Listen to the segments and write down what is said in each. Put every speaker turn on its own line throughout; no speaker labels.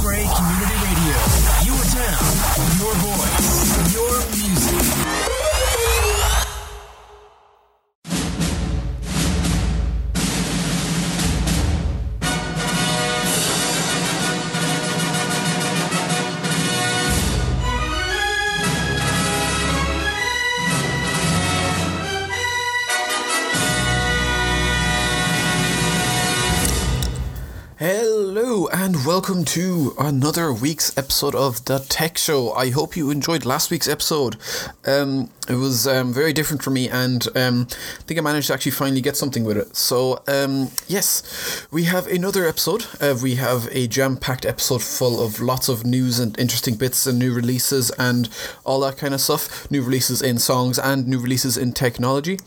Gray Community Radio. Your town, your voice,
welcome to another week's episode of the Tech Show. I hope you enjoyed last week's episode. Um, it was um, very different for me, and um, I think I managed to actually finally get something with it. So um, yes, we have another episode. Uh, we have a jam-packed episode full of lots of news and interesting bits and new releases and all that kind of stuff. New releases in songs and new releases in technology.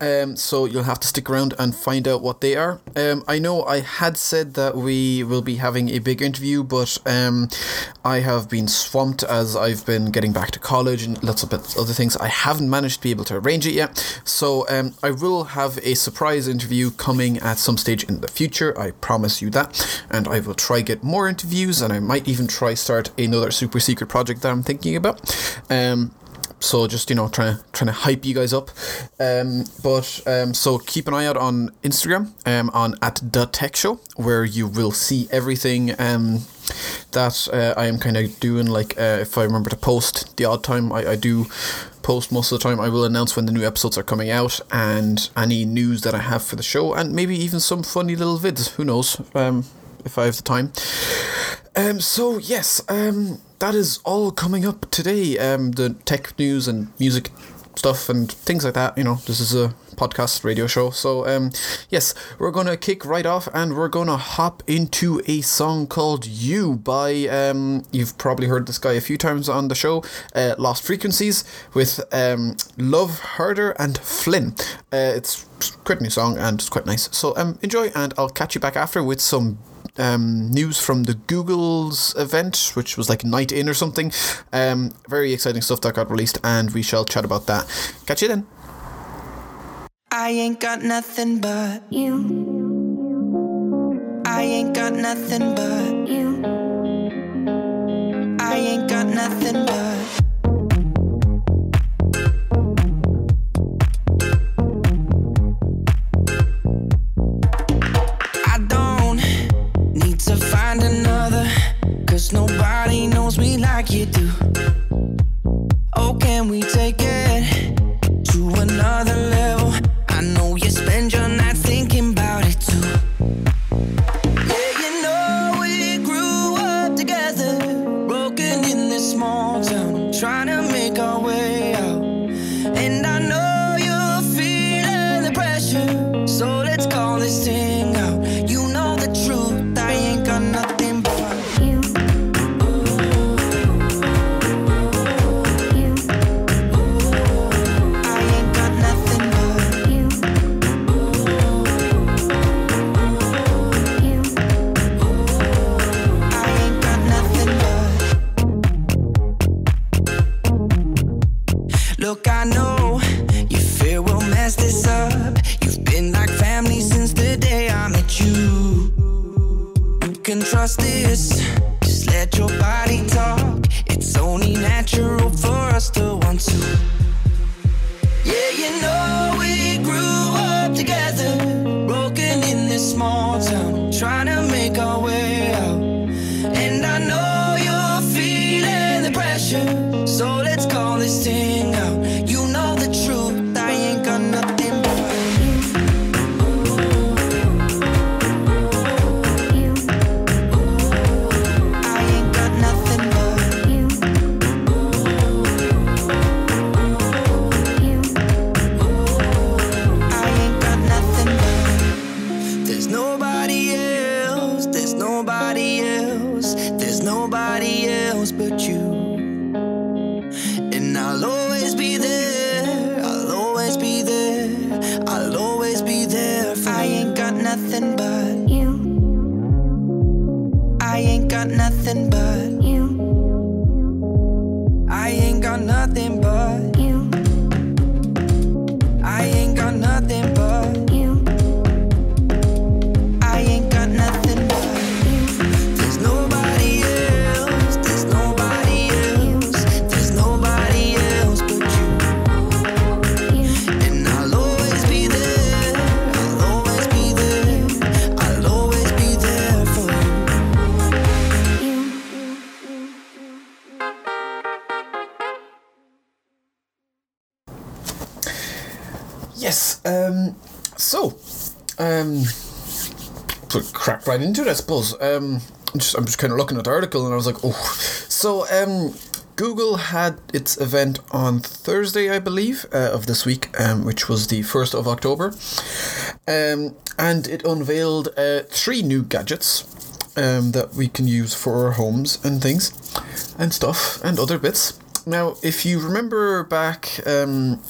Um, so you'll have to stick around and find out what they are. Um, I know I had said that we will be having a big interview, but um, I have been swamped as I've been getting back to college and lots of other things. I haven't managed to be able to arrange it yet. So um, I will have a surprise interview coming at some stage in the future. I promise you that. And I will try get more interviews, and I might even try start another super secret project that I'm thinking about. Um, so just you know trying to trying to hype you guys up. Um but um so keep an eye out on instagram um on at the tech show where you will see everything um that uh, i am kind of doing. Like uh, if i remember to post the odd time I, I do post most of the time. I will announce when the new episodes are coming out and any news that i have for the show and maybe even some funny little vids. Who knows? Um if i have the time. Um so yes um that is all coming up today. Um, the tech news and music stuff and things like that. You know, this is a podcast radio show. So, um, yes, we're gonna kick right off and we're gonna hop into a song called "You" by um, you've probably heard this guy a few times on the show, uh, Lost Frequencies with um, Love Harder and Flynn. Uh, it's quite a new song and it's quite nice. So, um, enjoy and I'll catch you back after with some um, news from the Google's event, which was like Night In or something. Um, very exciting stuff that got released, and we shall chat about that. Catch you then.
I ain't got nothing but you. I ain't got nothing but you. I ain't got nothing but.
Um, so crack right into it, I suppose. Um, I'm just, I'm just kind of looking at the article and I was like, oh. So, um, Google had its event on Thursday, I believe, uh, of this week, um, which was the 1st of October. Um, and it unveiled uh, three new gadgets um, that we can use for our homes and things and stuff and other bits. Now, if you remember back um,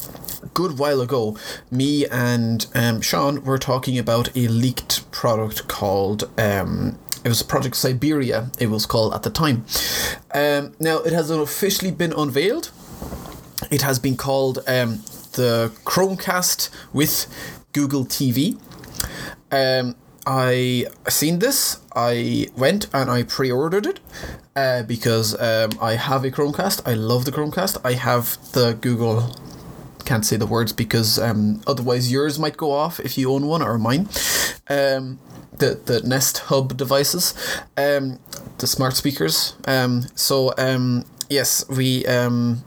good while ago, me and um, Sean were talking about a leaked product called um, it was Project Siberia, it was called at the time. Um, now, it has officially been unveiled. It has been called um, the Chromecast with Google TV. Um, I seen this. I went and I pre-ordered it uh, because um, I have a Chromecast. I love the Chromecast. I have the Google. Can't say the words because um, otherwise yours might go off if you own one or mine. Um, the the Nest Hub devices, um, the smart speakers. Um, so um, yes, we um,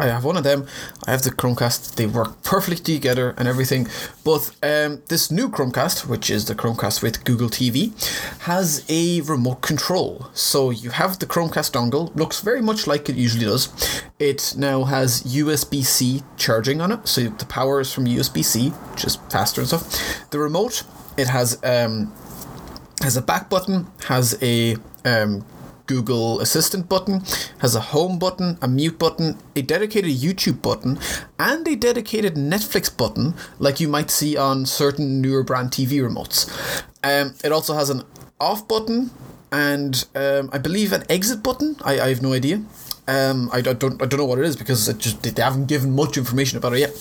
I have one of them. I have the Chromecast. They work perfectly together and everything. But um, this new Chromecast, which is the Chromecast with Google TV, has a remote control. So you have the Chromecast dongle. Looks very much like it usually does. It now has USB C charging on it, so the power is from USB C, which is faster and stuff. The remote it has um, has a back button, has a um, Google Assistant button, has a home button, a mute button, a dedicated YouTube button, and a dedicated Netflix button, like you might see on certain newer brand TV remotes. Um, it also has an off button and um, I believe an exit button. I, I have no idea. Um, I, I don't I don't know what it is because it just they haven't given much information about it yet.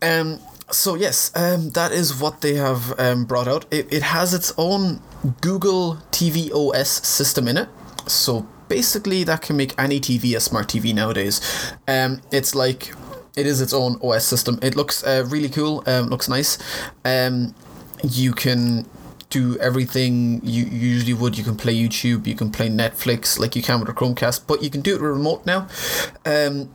Um, so yes, um, that is what they have um, brought out. It, it has its own Google TV OS system in it. So basically, that can make any TV a smart TV nowadays. Um, it's like it is its own OS system. It looks uh, really cool. Um, looks nice. Um, you can do everything you usually would. You can play YouTube. You can play Netflix like you can with a Chromecast, but you can do it with a remote now. Um,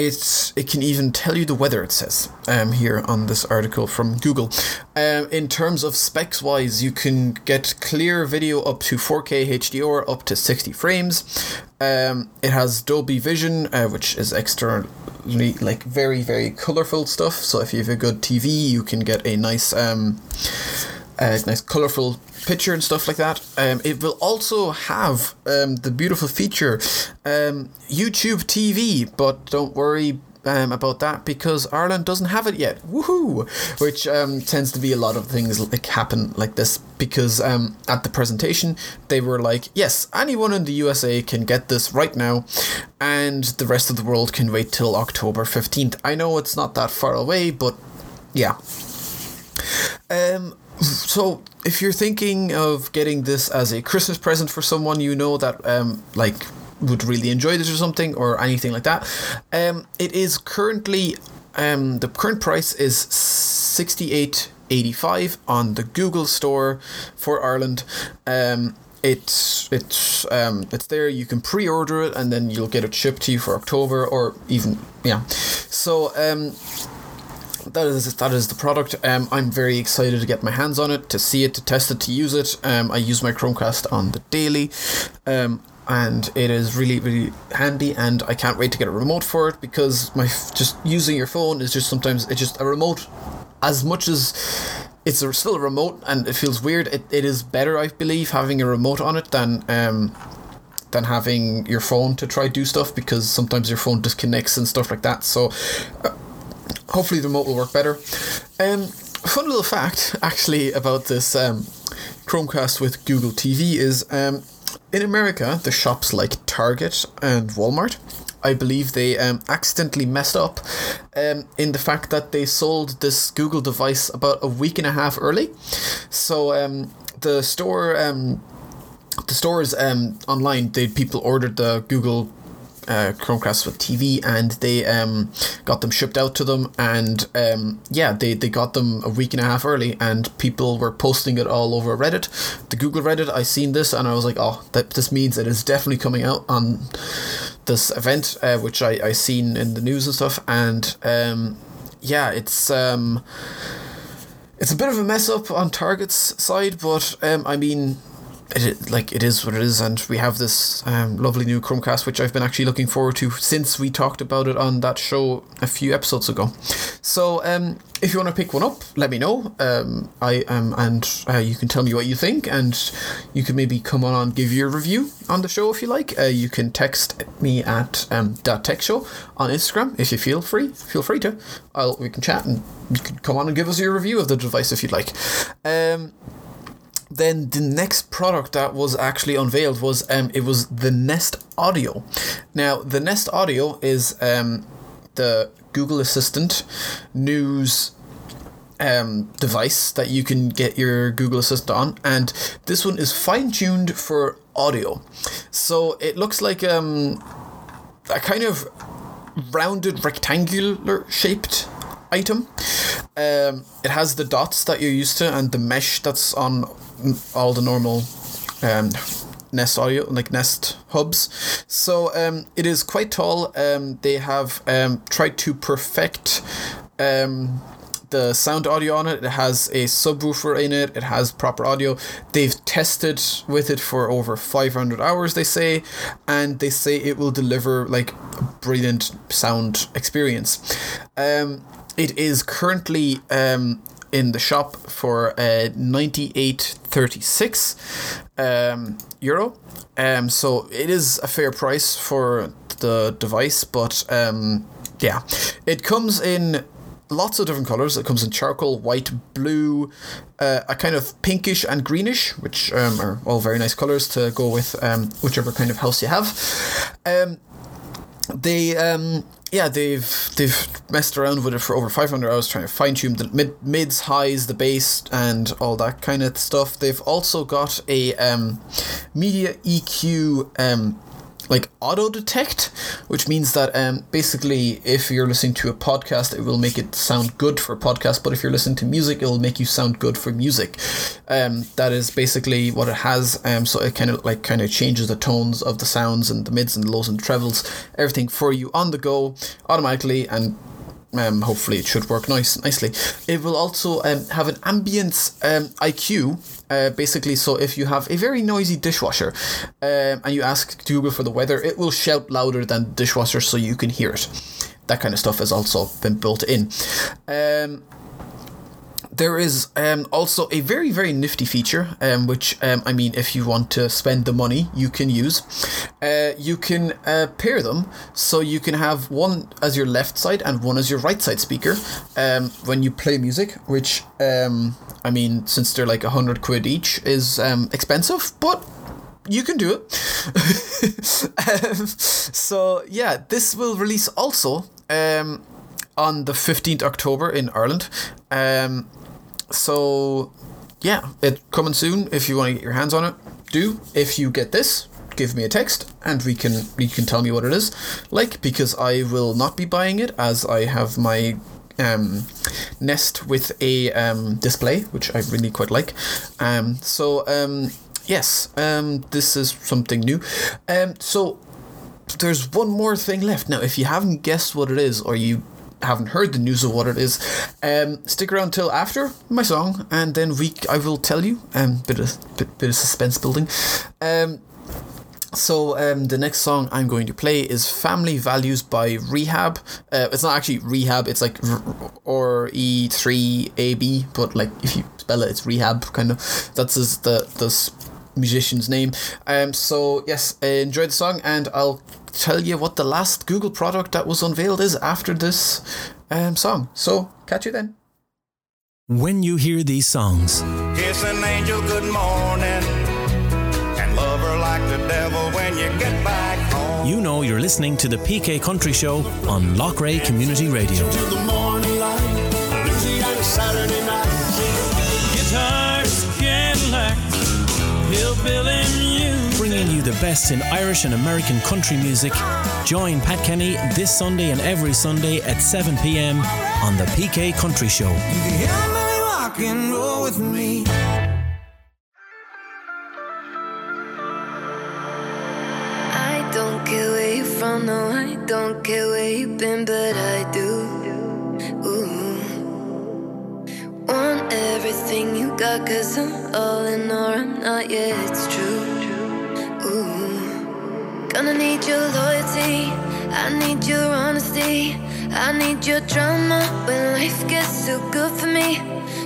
it's it can even tell you the weather it says um, here on this article from Google. Um, in terms of specs wise, you can get clear video up to 4K HDR up to 60 frames. Um, it has Dolby Vision, uh, which is externally like very very colorful stuff. So if you have a good TV, you can get a nice um, a nice colorful picture and stuff like that. Um, it will also have um, the beautiful feature um, YouTube TV, but don't worry. Um, about that because Ireland doesn't have it yet. Woohoo! Which um, tends to be a lot of things like happen like this because um, at the presentation they were like, yes, anyone in the USA can get this right now, and the rest of the world can wait till October fifteenth. I know it's not that far away, but yeah. Um, so if you're thinking of getting this as a Christmas present for someone you know that um like would really enjoy this or something or anything like that, um it is currently um the current price is sixty eight eighty five on the Google store for Ireland. Um it's it's um it's there you can pre-order it and then you'll get it shipped to you for October or even yeah so um that is that is the product. Um, I'm very excited to get my hands on it, to see it, to test it, to use it. Um, I use my Chromecast on the daily, um, and it is really really handy. And I can't wait to get a remote for it because my just using your phone is just sometimes it's just a remote. As much as it's a, still a remote and it feels weird, it, it is better I believe having a remote on it than um than having your phone to try do stuff because sometimes your phone disconnects and stuff like that. So. Uh, hopefully the remote will work better. Um, fun little fact, actually, about this um, Chromecast with Google TV is um, in America, the shops like Target and Walmart, I believe they um, accidentally messed up um, in the fact that they sold this Google device about a week and a half early. So um, the store. Um, the stores um, online, they people ordered the Google uh, Chromecast with TV, and they um, got them shipped out to them. And um, yeah, they, they got them a week and a half early, and people were posting it all over Reddit, the Google Reddit. I seen this, and I was like, oh, that this means it is definitely coming out on this event, uh, which I I seen in the news and stuff, and um, yeah, it's um, it's a bit of a mess up on Target's side, but um, I mean, it, like it is what it is, and we have this um, lovely new Chromecast, which I've been actually looking forward to since we talked about it on that show a few episodes ago. So, um, if you want to pick one up, let me know. Um, I um, and uh, you can tell me what you think, and you can maybe come on and give your review on the show if you like. Uh, you can text me at um, tech show on Instagram if you feel free. Feel free to. I'll we can chat and you can come on and give us your review of the device if you'd like. Um, then the next product that was actually unveiled was um it was the Nest Audio. Now the Nest Audio is um the Google Assistant news um, device that you can get your Google Assistant on, and this one is fine tuned for audio. So it looks like um, a kind of rounded rectangular shaped item. Um, it has the dots that you're used to and the mesh that's on all the normal um, Nest Audio, like Nest hubs. So um, it is quite tall. Um, they have um, tried to perfect um, the sound audio on it. It has a subwoofer in it. It has proper audio. They've tested with it for over 500 hours, they say, and they say it will deliver like a brilliant sound experience. Um, it is currently um, in the shop for uh, 98.36 um, euro. Um, so it is a fair price for the device, but um, yeah, it comes in lots of different colors. It comes in charcoal, white, blue, uh, a kind of pinkish and greenish, which um, are all very nice colors to go with um, whichever kind of house you have. Um, they um yeah they've they've messed around with it for over 500 hours trying to fine tune the mid mids highs the bass and all that kind of stuff. They've also got a um media EQ um like auto detect, which means that um, basically if you're listening to a podcast, it will make it sound good for podcast, but if you're listening to music, it will make you sound good for music. Um, that is basically what it has. Um, so it kind of like kind of changes the tones of the sounds and the mids and the lows and the trebles, everything for you on the go automatically and um, hopefully it should work nice nicely. It will also um, have an ambience um, IQ. Uh, basically, so if you have a very noisy dishwasher um, and you ask Google for the weather, it will shout louder than the dishwasher so you can hear it. That kind of stuff has also been built in. Um, there is um, also a very very nifty feature um, which um, i mean if you want to spend the money you can use. Uh, you can uh, pair them so you can have one as your left side and one as your right side speaker um, when you play music which um, i mean since they're like 100 quid each is um, expensive but you can do it. So yeah this will release also um, on the 15th october in ireland. Um, so yeah, it coming soon. If you want to get your hands on it, do. If you get this, give me a text and we can you can tell me what it is like because I will not be buying it as I have my um, Nest with a um, display which I really quite like. Um, so um, yes, um, this is something new. Um, so there's one more thing left now. If you haven't guessed what it is or you haven't heard the news of what it is, um, stick around till after my song, and then we I will tell you. Um, bit of bit, bit of suspense building. Um, so um, the next song I'm going to play is "Family Values" by Rehab. Uh, it's not actually Rehab; it's like R- E three A B, but like if you spell it, it's Rehab. Kind of. That's the the musician's name. Um. So yes, enjoy the song, and I'll tell you what the last Google product that was unveiled is after this um song. So catch you then.
When you hear these songs,
Kiss an angel good morning and love her like the devil when you get back home.
you know you're listening to the PK Country Show on Lochray Community Radio.
The
best in Irish and American country music. Join Pat Kenny this Sunday and every Sunday at 7 p.m. on the PK Country Show.
No, I don't care where you've been, but I do. Ooh. everything you got, cause I'm all in or I'm not, yeah, it's true. Gonna need your loyalty, I need your honesty, I need your drama when life gets too good for me.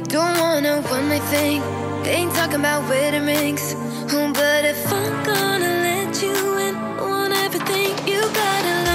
Don't wanna one night thing, They ain't talking about wedding rings. Oh, but if I'm gonna let you in, I want everything you gotta love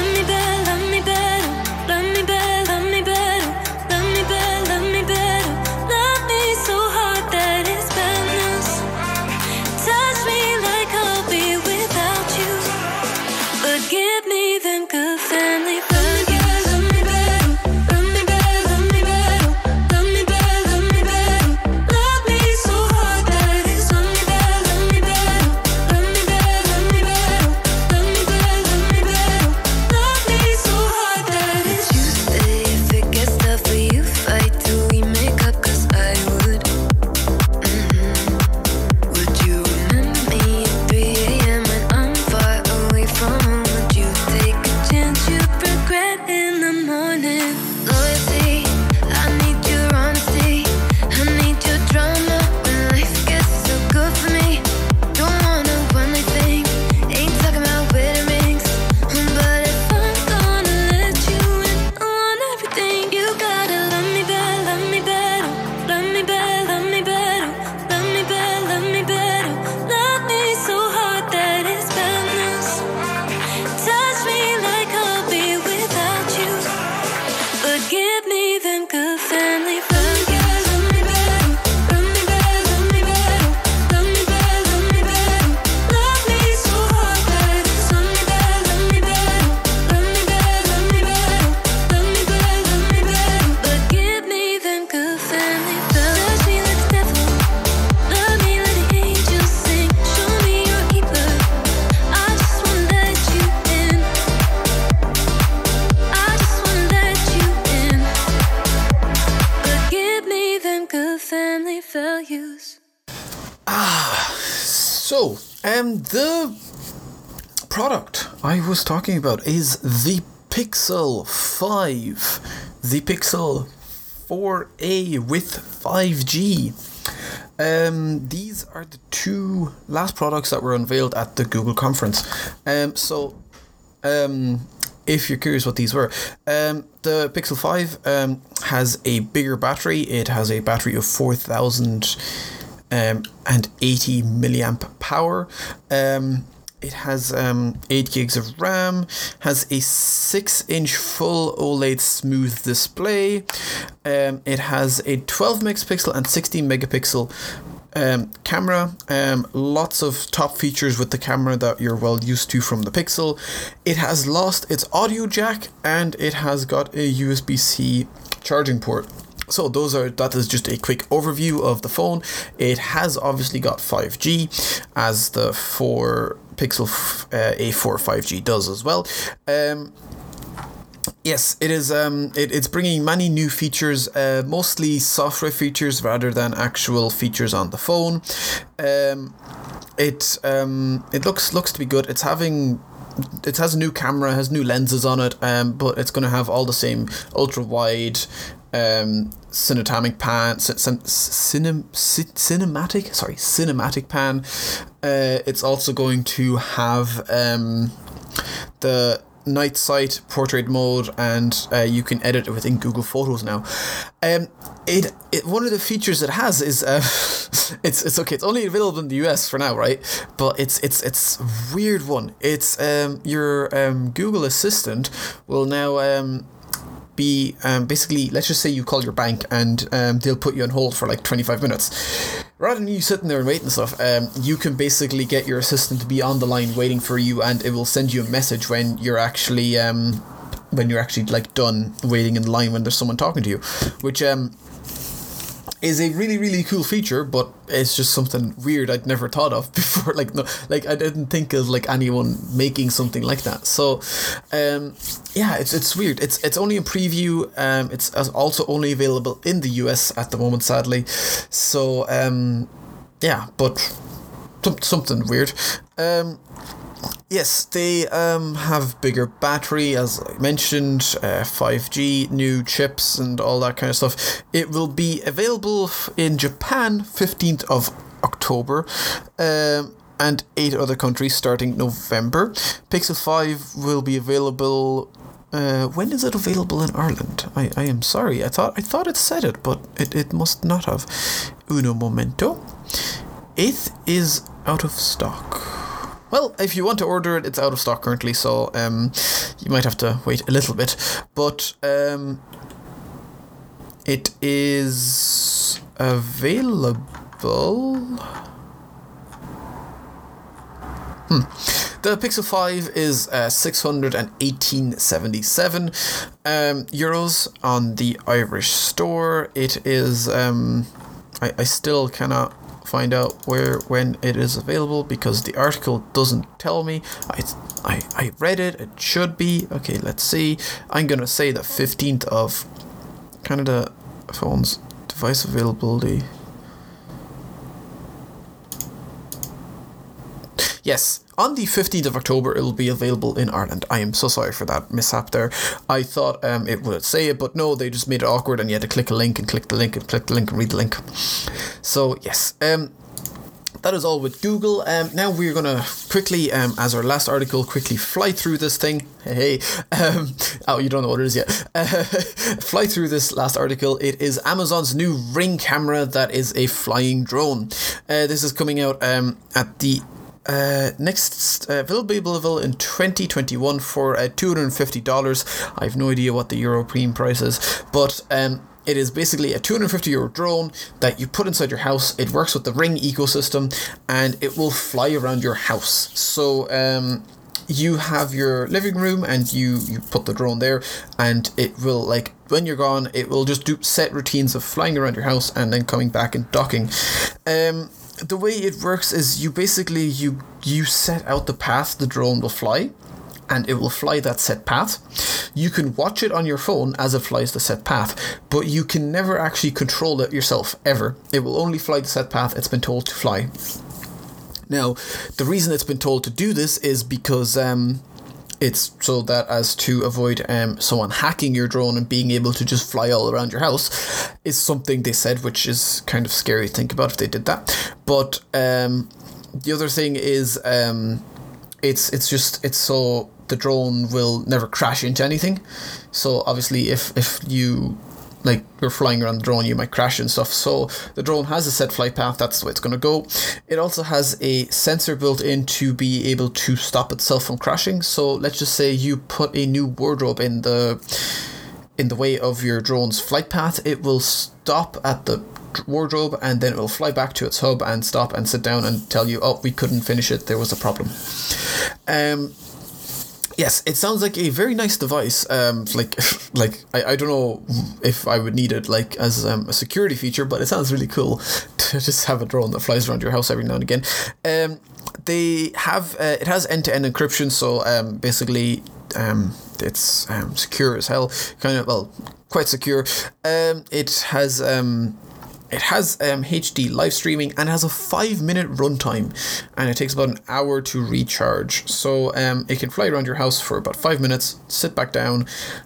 was talking about is the Pixel 5, the Pixel 4a with 5G. Um, these are the two last products that were unveiled at the Google conference. Um, so, um, if you're curious what these were, um, the Pixel 5 um, has a bigger battery. It has a battery of 4000 um, 80 milliamp power. Um, it has um, 8 gigs of RAM, has a 6 inch full OLED smooth display. Um, it has a 12 megapixel and 16 megapixel um, camera. Um, lots of top features with the camera that you're well used to from the Pixel. It has lost its audio jack and it has got a USB C charging port. So those are that is just a quick overview of the phone. It has obviously got 5G as the 4 Pixel uh, A4 5G does as well. Um, Yes, it is. Um, it, it's bringing many new features, uh, mostly software features rather than actual features on the phone. Um, it um, it looks looks to be good. It's having it has a new camera, has new lenses on it, um, but it's going to have all the same ultra wide, um, cinematic pan, cin, cin, cinem, ci- cinematic, sorry, cinematic pan. Uh, it's also going to have um, the night sight portrait mode and uh, you can edit it within Google Photos now. Um, it, it one of the features it has is uh, it's it's okay. It's only available in the US for now, right? But it's it's it's weird one. It's um your um Google Assistant will now um be um, basically let's just say you call your bank and um, they'll put you on hold for like 25 minutes. Rather than you sitting there and waiting and stuff um, you can basically get your assistant to be on the line waiting for you and it will send you a message when you're actually um, when you're actually like done waiting in line when there's someone talking to you. Which um is a really really cool feature but it's just something weird I'd never thought of before. Like no like I didn't think of like anyone making something like that. So um yeah it's it's weird. It's it's only a preview. Um it's also only available in the US at the moment sadly. So um yeah but some, something weird. Um Yes, they um, have bigger battery, as I mentioned, uh, 5G, new chips, and all that kind of stuff. It will be available in Japan 15th of October. Um, and eight other countries starting November. Pixel 5 will be available. Uh, when is it available in Ireland? I, I am sorry. I thought I thought it said it, but it, it must not have. Uno momento. Eighth is out of stock. Well, if you want to order it, it's out of stock currently, so um, you might have to wait a little bit. But um, it is available. Hmm. The Pixel 5 is uh, 618.77 um, euros on the Irish store. It is. Um, I, I still cannot find out where when it is available because the article doesn't tell me. I, I, I read it, it should be. Okay, let's see. I'm gonna say the 15th of Canada phones device availability. Yes, on the 15th of October, it will be available in Ireland. I am so sorry for that mishap there. I thought um, it would say it, but no, they just made it awkward and you had to click a link and click the link and click the link and read the link. So, yes. Um, that is all with Google. Um, now we're gonna quickly, um, as our last article, quickly fly through this thing. Hey, um, oh, you don't know what it is yet. Uh, fly through this last article. It is Amazon's new Ring camera that is a flying drone. Uh, this is coming out um, at the uh, next uh, will be available in 2021 for uh, $250. I have no idea what the European price is, but um, it is basically a 250 euro drone that you put inside your house. It works with the Ring ecosystem and it will fly around your house. So, um, you have your living room and you you put the drone there and it will like when you're gone it will just do set routines of flying around your house and then coming back and docking um the way it works is you basically you you set out the path the drone will fly and it will fly that set path. You can watch it on your phone as it flies the set path, but you can never actually control it yourself ever. It will only fly the set path it's been told to fly. Now, the reason it's been told to do this is because um, it's so that as to avoid um, someone hacking your drone and being able to just fly all around your house is something they said, which is kind of scary to think about if they did that. But um, the other thing is um, it's it's just it's so the drone will never crash into anything. So obviously, if if you like you're flying around the drone, you might crash and stuff. So the drone has a set flight path. That's the way it's going to go. It also has a sensor built in to be able to stop itself from crashing. So let's just say you put a new wardrobe in the in the way of your drone's flight path. It will stop at the wardrobe and then it will fly back to its hub and stop and sit down and tell you, oh, we couldn't finish it. There was a problem. Um, Yes, it sounds like a very nice device. Um, like, like I, I don't know if I would need it like as um, a security feature, but it sounds really cool to just have a drone that flies around your house every now and again. Um, they have uh, it has end to end encryption, so um, basically um, it's um, secure as hell. Kind of well, quite secure. Um, it has um it has um, HD live streaming and has a five minute runtime, and it takes about an hour to recharge. So um, it can fly around your house for about five minutes, sit back down,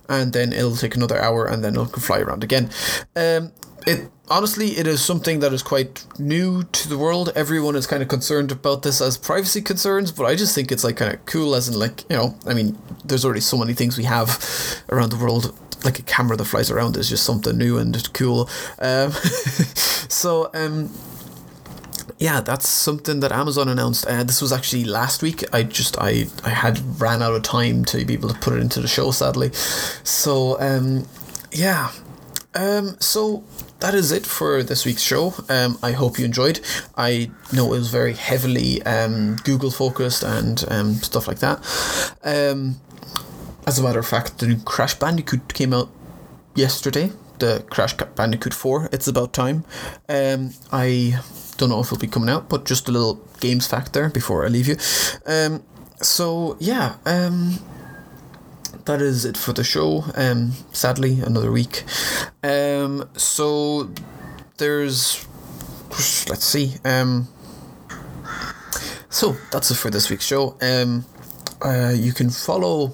and then it'll take another hour, and then it'll fly around again. Um, it honestly it is something that is quite new to the world. Everyone is kind of concerned about this as privacy concerns, but I just think it's like kind of cool as in like you know I mean there's already so many things we have around the world like a camera that flies around is just something new and cool. Um, so um, yeah, that's something that Amazon announced. Uh, this was actually last week. I just I I had ran out of time to be able to put it into the show, sadly. So um, yeah, um, so that is it for this week's show. Um, I hope you enjoyed. I know it was very heavily um, Google focused and um, stuff like that. Um, as a matter of fact, the new Crash Bandicoot came out yesterday. The Crash Bandicoot 4. It's about time. Um, I don't know if it'll be coming out, but just a little games fact there before I leave you. Um, so yeah, um, that is it for the show. Um, sadly, another week. Um, so there's, let's see. Um, so that's it for this week's show. Um, uh, you can follow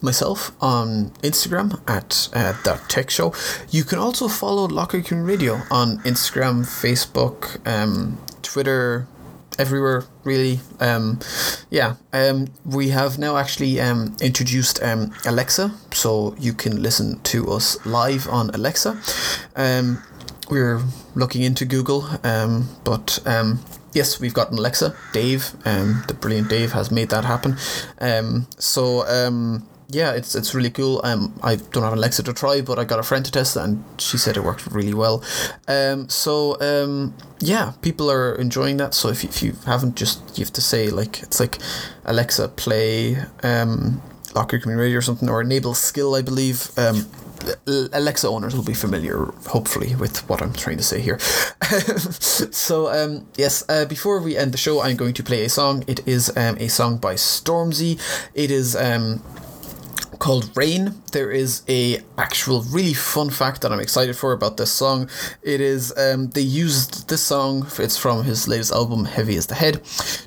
myself on Instagram at uh, that tech show. You can also follow Locker Community Radio on Instagram, Facebook, um, Twitter, everywhere really. Um, yeah, um, we have now actually um, introduced um, Alexa, so you can listen to us live on Alexa. Um, we're looking into Google, um, but um, yes, we've got Alexa. Dave, um, the brilliant Dave, has made that happen. Um, so um, yeah, it's it's really cool. Um, I don't have an Alexa to try, but I got a friend to test it, and she said it worked really well. Um, so um, yeah, people are enjoying that. So if you, if you haven't, just you have to say like it's like Alexa play um, Locker Community Radio or something, or enable skill, I believe. Um, Alexa owners will be familiar, hopefully, with what I'm trying to say here. so, um, yes, uh, before we end the show, I'm going to play a song. It is um, a song by Stormzy. It is um, called Rain. There is a actual really fun fact that I'm excited for about this song. It is um, they used this song. It's from his latest album, Heavy Is the Head,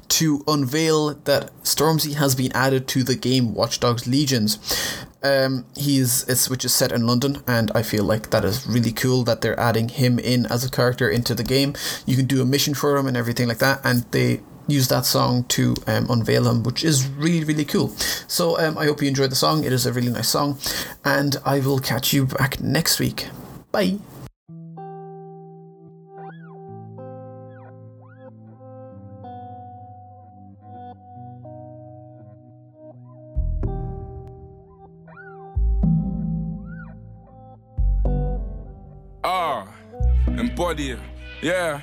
to unveil that Stormzy has been added to the game Watch Dogs Legions. Um, he's it's which is set in London, and I feel like that is really cool that they're adding him in as a character into the game. You can do a mission for him and everything like that, and they use that song to um, unveil him, which is really really cool. So um, I hope you enjoyed the song. It is a really nice song, and I will catch you back next week. Bye.
Ah, embody. Yeah.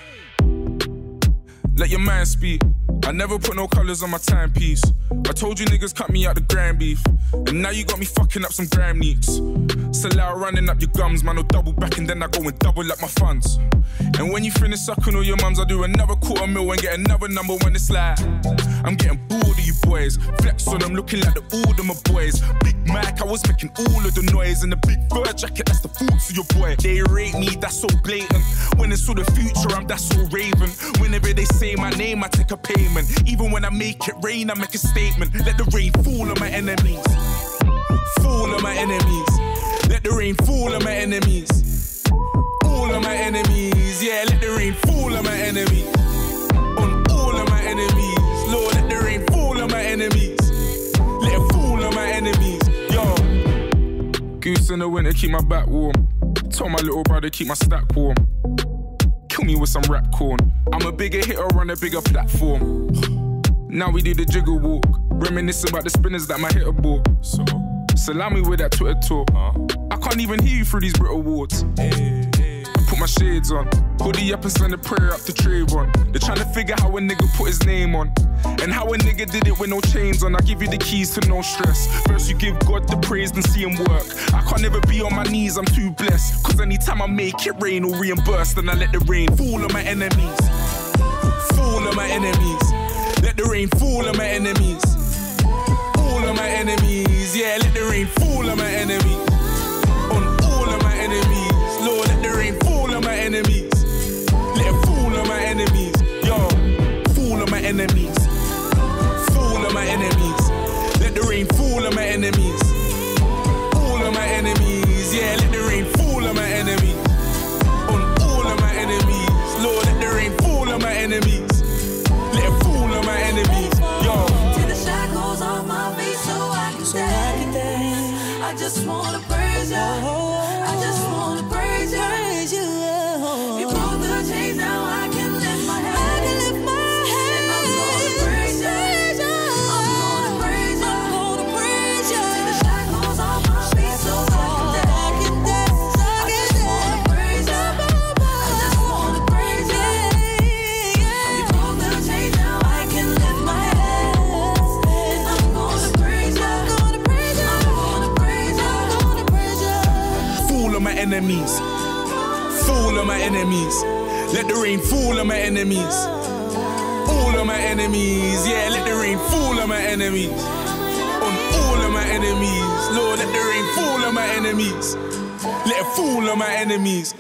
Let your mind speak. I never put no colors on my timepiece. I told you niggas cut me out the grand beef. And now you got me fucking up some gram neats. So loud running up your gums, man, I'll double back and then I go and double up my funds. And when you finish sucking all your mums, I do another quarter mil and get another number when it's like I'm getting bored of you boys. Flex on them, looking like the old of my boys. Big Mac, I was making all of the noise. And the big fur jacket, that's the fruits of your boy. They rate me, that's so blatant. When it's all the future, I'm that's so raven. Whenever they say my name, I take a payment. Even when I make it rain, I make a statement. Let the rain fall on my enemies. Fall on my enemies. Let the rain fall on my enemies. All of my enemies, yeah, let the rain fall on my enemies. On all of my enemies, enemies. Let it fall on my enemies, yo. Goose in the winter, keep my back warm. Told my little brother, keep my stack warm. Kill me with some rap corn. I'm a bigger hitter on a bigger platform. Now we do the jiggle walk. Reminisce about the spinners that my hitter bought. So, salami with that Twitter talk. I can't even hear you through these Brit Awards. Put my shades on, hoodie up and send a prayer up to Trayvon. They're trying to figure how a nigga put his name on. And how a nigga did it with no chains on. I give you the keys to no stress. First, you give God the praise, then see him work. I can't never be on my knees, I'm too blessed. Cause anytime I make it rain or reimburse, then I let the rain fall on my enemies. Fall on my enemies. Let the rain fall on my enemies. All of my enemies, yeah, let the rain fall on my enemies. On all of my enemies, enemies. Let it fall on my enemies, yo. Fall on my enemies. Fall on my enemies. Let the rain fall on my enemies. All of my enemies, yeah, let the rain fall on my enemies. On all of my enemies, Lord, let the rain fall on my enemies. Let it fall on my enemies, yo.
Take the shackles off my feet so I can dance. I just wanna praise you.
Enemies. Let the rain fall on my enemies. All of my enemies, yeah, let the rain fall on my enemies. On all of my enemies, Lord, let the rain fall on my enemies. Let it fall on my enemies.